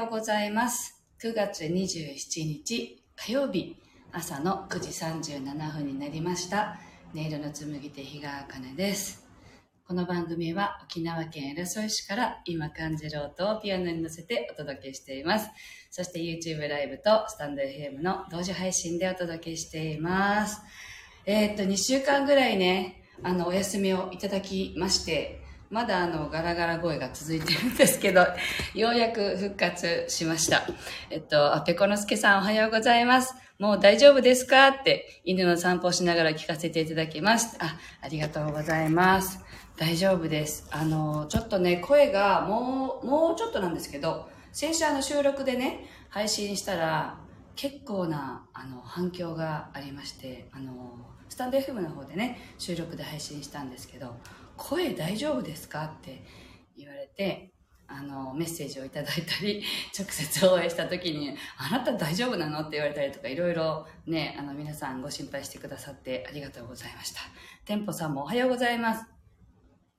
ようございます。9月27日火曜日朝の9時37分になりました。音色の紡ぎ手日川茜です。この番組は沖縄県浦添市から今感じる音をピアノに乗せてお届けしています。そして YouTube ライブとスタンド FM の同時配信でお届けしています。えー、っと、2週間ぐらいね、あの、お休みをいただきまして、まだあの、ガラガラ声が続いてるんですけど、ようやく復活しました。えっと、あ、ペコのすけさんおはようございます。もう大丈夫ですか？って犬の散歩しながら聞かせていただきます。あ、ありがとうございます。大丈夫です。あの、ちょっとね、声がもう、もうちょっとなんですけど、先週あの収録でね、配信したら、結構な、あの、反響がありまして、あの、スタンド FM の方でね、収録で配信したんですけど、声大丈夫ですか？って言われて、あの、メッセージをいただいたり、直接応援した時に、あなた大丈夫なの？って言われたりとか、いろいろね、あの、皆さんご心配してくださってありがとうございました。店舗さんもおはようございます。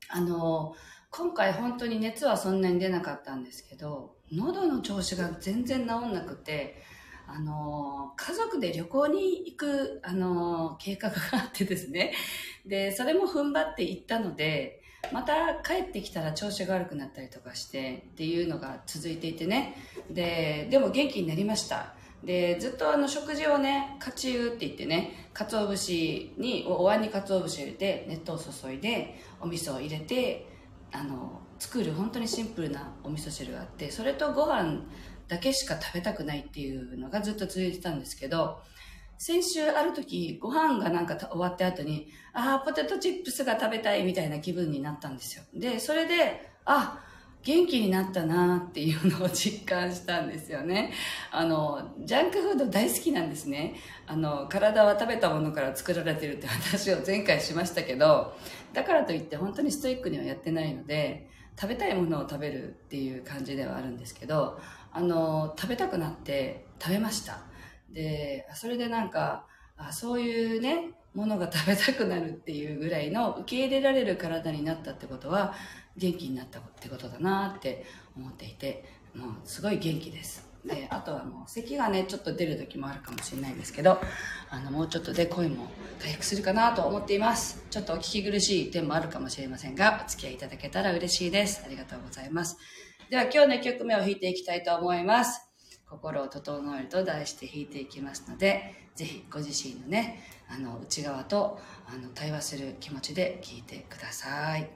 あの、今回本当に熱はそんなに出なかったんですけど、喉の調子が全然治んなくて、あの、家族で旅行に行く、あの、計画があってですね。で、それも踏ん張って行ったので、また帰ってきたら調子が悪くなったりとかしてっていうのが続いていてね。で、でも元気になりました。で、ずっとあの食事をね、かちゅうって言ってね、鰹節に、お椀に鰹節を入れて、熱湯を注いで、お味噌を入れて、あの、作る本当にシンプルなお味噌汁があって、それとご飯だけしか食べたくないっていうのがずっと続いてたんですけど、先週ある時、ご飯がなんか終わった後に、ああ、ポテトチップスが食べたいみたいな気分になったんですよ。で、それで、あ、元気になったなっていうのを実感したんですよね。あの、ジャンクフード大好きなんですね。あの、体は食べたものから作られてるって 話を前回しましたけど、だからといって本当にストイックにはやってないので、食べたいものを食べるっていう感じではあるんですけど、あの、食べたくなって食べました。で、それでなんか、あそういうね、ものが 食べたくなるっていうぐらいの受け入れられる体になったってことは元気になったってことだなって思っていてもうすごい元気です。であとはもう咳がねちょっと出る時もあるかもしれないんですけどあのもうちょっとで声も回復するかなと思っています。ちょっとお聞き苦しい点もあるかもしれませんがお付き合いいただけたら嬉しいです。ありがとうございます。では今日の1曲目を弾いていきたいと思います心を整えると題して弾いていきますのでぜひご自身のねあの内側とあの対話する気持ちで聴いてください。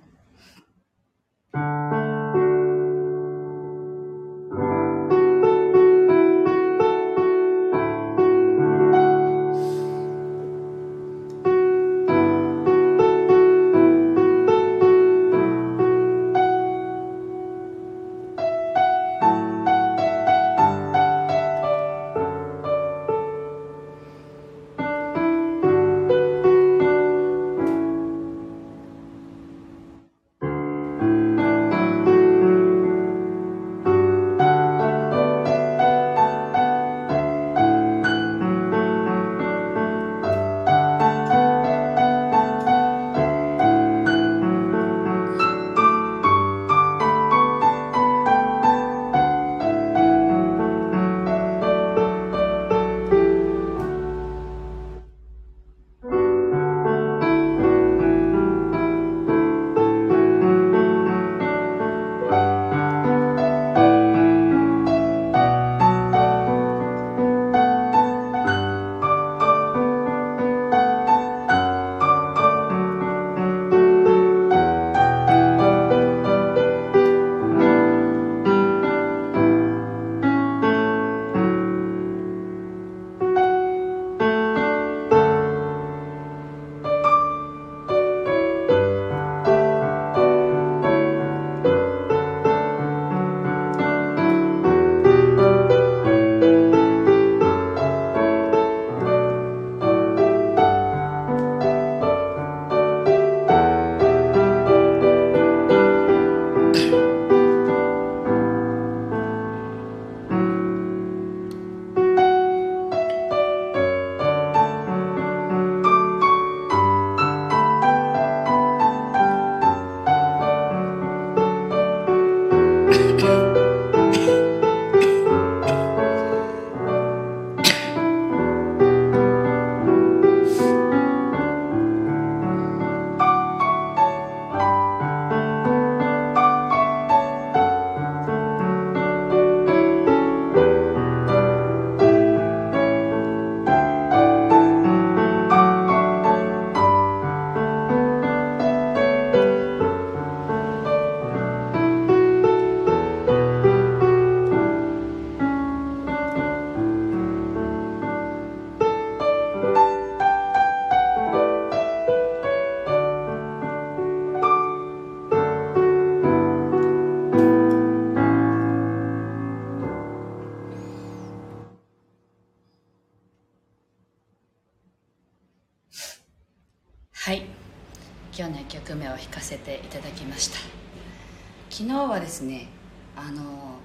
昨日はですねあの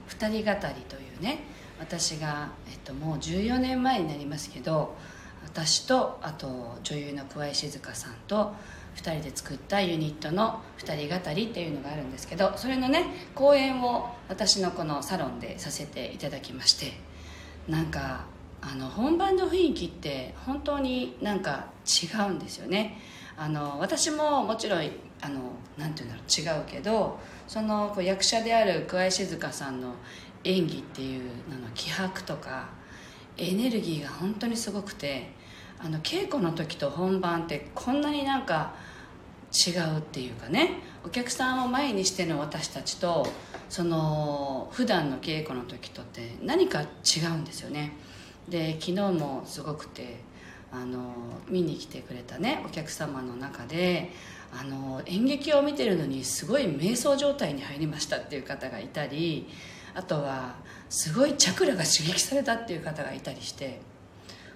二人語りというね私が、えっと、もう14年前になりますけど私とあと女優の桑井静香さんと2人で作ったユニットの「二人語り」っていうのがあるんですけどそれのね公演を私のこのサロンでさせていただきましてなんかあの本番の雰囲気って本当になんか違うんですよね。あの私ももちろんあのなんていうんだろう違うけどそのこう役者である桑井静香さんの演技っていうのの気迫とかエネルギーが本当にすごくてあの稽古の時と本番ってこんなになんか違うっていうかねお客さんを前にしての私たちとその普段の稽古の時とって何か違うんですよね。で昨日もすごくてあの見に来てくれたねお客様の中であの演劇を見てるのにすごい瞑想状態に入りましたっていう方がいたりあとはすごいチャクラが刺激されたっていう方がいたりして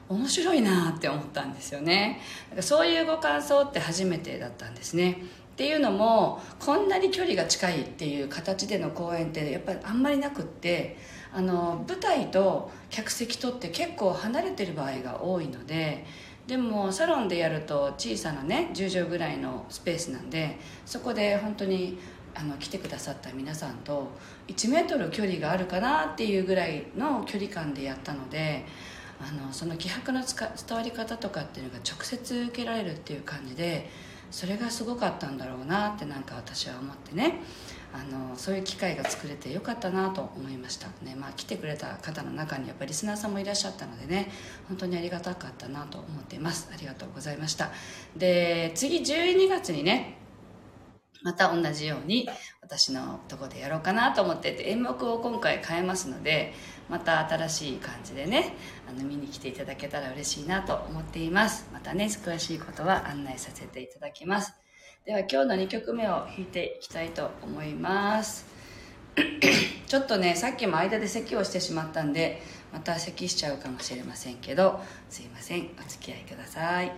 面白いなって思ったんですよね。そういうご感想って初めてだったんですね。っていうのもこんなに距離が近いっていう形での公演ってやっぱりあんまりなくってあの舞台と客席とって結構離れてる場合が多いのででもサロンでやると小さなね10畳ぐらいのスペースなんでそこで本当にあの来てくださった皆さんと1メートル距離があるかなっていうぐらいの距離感でやったのであのその気迫の伝わり方とかっていうのが直接受けられるっていう感じでそれがすごかったんだろうなってなんか私は思ってね。あのそういう機会が作れてよかったなと思いました。ね、まあ、来てくれた方の中にやっぱりリスナーさんもいらっしゃったのでね本当にありがたかったなと思っています。ありがとうございました。で次12月にねまた同じように私のとこでやろうかなと思ってて演目を今回変えますのでまた新しい感じでねあの見に来ていただけたら嬉しいなと思っています。またね詳しいことは案内させていただきます。では今日の2曲目を弾いていきたいと思います。ちょっとねさっきも間で咳をしてしまったんでまた咳しちゃうかもしれませんけどすいません。お付き合いください。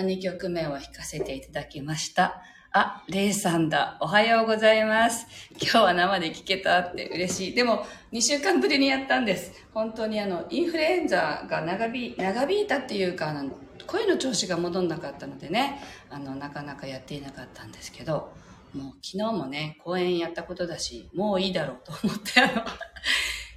2曲目を弾かせていただきました。あ、レイさんだ。おはようございます。今日は生で聞けたって嬉しい。でも、2週間ぶりにやったんです。本当にあの、インフルエンザが長引長引いたっていうか、あの声の調子が戻んなかったのでね、あの、なかなかやっていなかったんですけど、もう昨日もね、公演やったことだし、もういいだろうと思って、あの、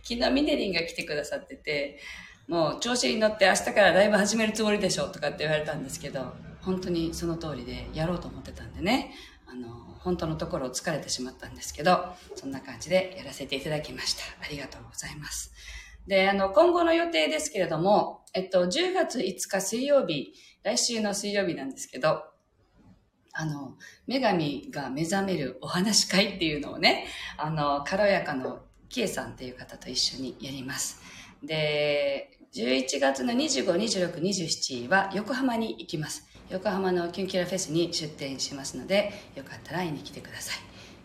昨日ミネリンが来てくださってて、もう調子に乗って明日からライブ始めるつもりでしょとかって言われたんですけど、本当にその通りでやろうと思ってたんでね、あの、本当のところ疲れてしまったんですけど、そんな感じでやらせていただきました。ありがとうございます。で、あの、今後の予定ですけれども、えっと、10月5日水曜日、来週の水曜日なんですけど、あの、女神が目覚めるお話会っていうのをね、あの、軽やかのキエさんっていう方と一緒にやります。で、11月の25、26、27は横浜に行きます。横浜のキュンキュラフェスに出店しますので、よかったら会いに来てください。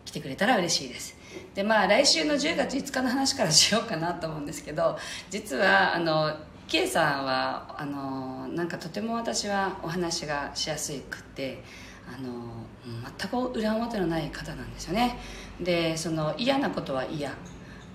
来てくれたら嬉しいです。で、まあ来週の10月5日の話からしようかなと思うんですけど、実は、あの、K さんは、あの、なんかとても私はお話がしやすくて、あの全く裏表のない方なんですよねでその嫌なことは嫌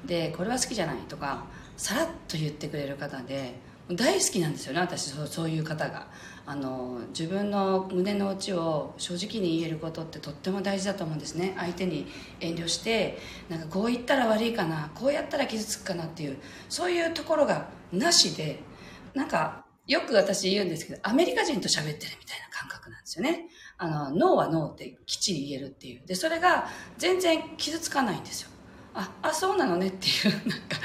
でこれは好きじゃないとかさらっと言ってくれる方で大好きなんですよね私そうそういう方が。あの自分の胸の内を正直に言えることってとっても大事だと思うんですね。相手に遠慮してなんかこう言ったら悪いかなこうやったら傷つくかなっていうそういうところがなしでなんかよく私言うんですけどアメリカ人と喋ってるみたいな感覚なんですよね。あのノーはノーってきっちり言えるっていう。でそれが全然傷つかないんですよ。ああそうなのねっていうなんか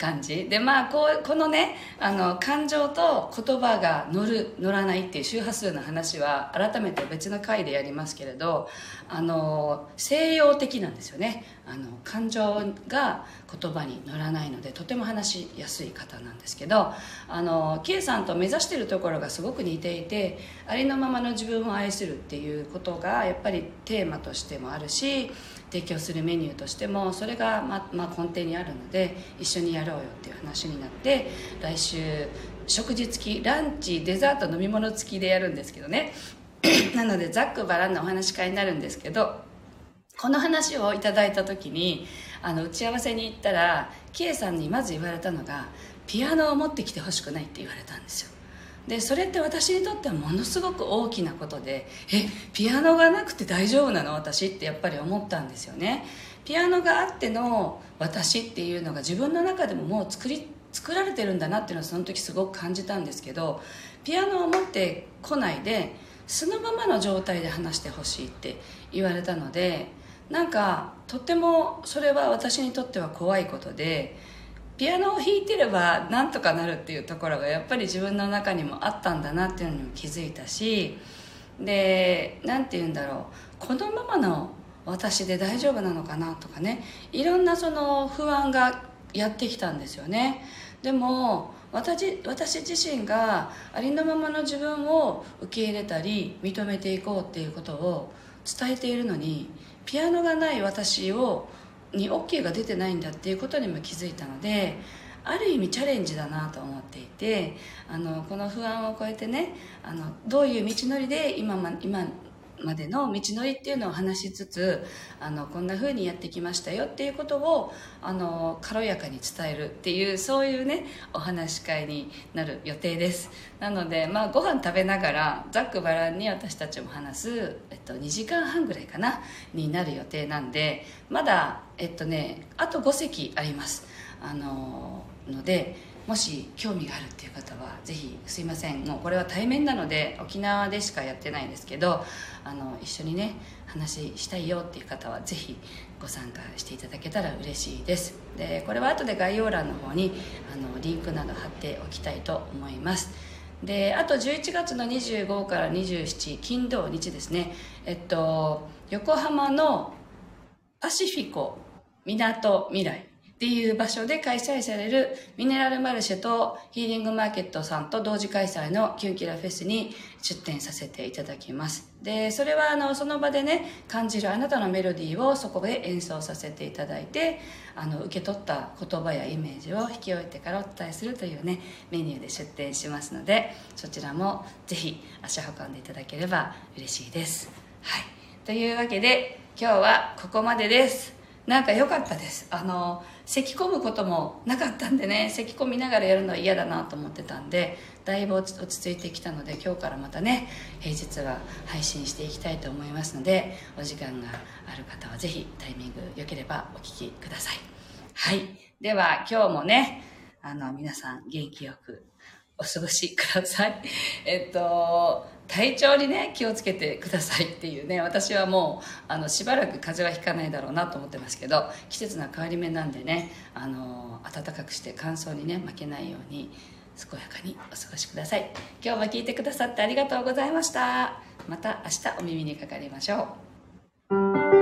感じ。でまあこうこのねあの感情と言葉が乗る乗らないっていう周波数の話は改めて別の回でやりますけれどあの西洋的なんですよね。あの感情が言葉に乗らないのでとても話しやすい方なんですけどあの K さんと目指してるところがすごく似ていてありのままの自分を愛するっていうことがやっぱりテーマとしてもあるし提供するメニューとしてもそれが、ままあ、根底にあるので一緒にやるろうよっていう話になって来週食事付きランチデザート飲み物付きでやるんですけどね。なのでざっくばらんなお話し会になるんですけどこの話をいただいた時にあの打ち合わせに行ったら K さんにまず言われたのがピアノを持ってきてほしくないって言われたんですよ。でそれって私にとってはものすごく大きなことでえピアノがなくて大丈夫なの？私ってやっぱり思ったんですよね。ピアノがあっての私っていうのが自分の中でももう作り作られてるんだなっていうのをその時すごく感じたんですけどピアノを持ってこないでそのままの状態で話してほしいって言われたのでなんかとってもそれは私にとっては怖いことでピアノを弾いてればなんとかなるっていうところがやっぱり自分の中にもあったんだなっていうのにも気づいたしで何て言うんだろう。このままの私で大丈夫なのかなとかね。いろんなその不安がやってきたんですよね。でも私私自身がありのままの自分を受け入れたり認めていこうっていうことを伝えているのにピアノがない私をに OK が出てないんだっていうことにも気づいたのである意味チャレンジだなと思っていてあのこの不安を超えてねあのどういう道のりで今,、ま、今までの道のりっていうのを話しつつあのこんな風にやってきましたよっていうことをあの軽やかに伝えるっていうそういうねお話し会になる予定です。なのでまあご飯食べながらざっくばらんに私たちも話す、えっと、2時間半ぐらいかなになる予定なんでまだえっとねあと5席あります。あののでもし興味があるっていう方はぜひすいません。もうこれは対面なので沖縄でしかやってないんですけどあの一緒にね話したいよっていう方はぜひご参加していただけたら嬉しいです。でこれは後で概要欄の方にあのリンクなど貼っておきたいと思います。であと11月の25から27金土日ですね。えっと横浜のパシフィコ港未来。っていう場所で開催されるミネラルマルシェとヒーリングマーケットさんと同時開催のキュンキラフェスに出展させていただきます。で、それはあの、その場でね、感じるあなたのメロディーをそこで演奏させていただいて、あの、受け取った言葉やイメージを引き終えてからお伝えするというね、メニューで出展しますので、そちらもぜひ足を運んでいただければ嬉しいです。はい。というわけで、今日はここまでです。なんか良かったです。あの、咳き込むこともなかったんでね咳込みながらやるのは嫌だなと思ってたんでだいぶ落ち着いてきたので今日からまたね平日は配信していきたいと思いますのでお時間がある方はぜひタイミング良ければお聞きください。はい。では今日もねあの皆さん元気よくお過ごしください。えっと体調にね気をつけてくださいっていうね私はもうあのしばらく風邪はひかないだろうなと思ってますけど季節の変わり目なんでねあの暖かくして乾燥にね負けないように健やかにお過ごしください。今日も聞いてくださってありがとうございました。また明日お耳にかかりましょう。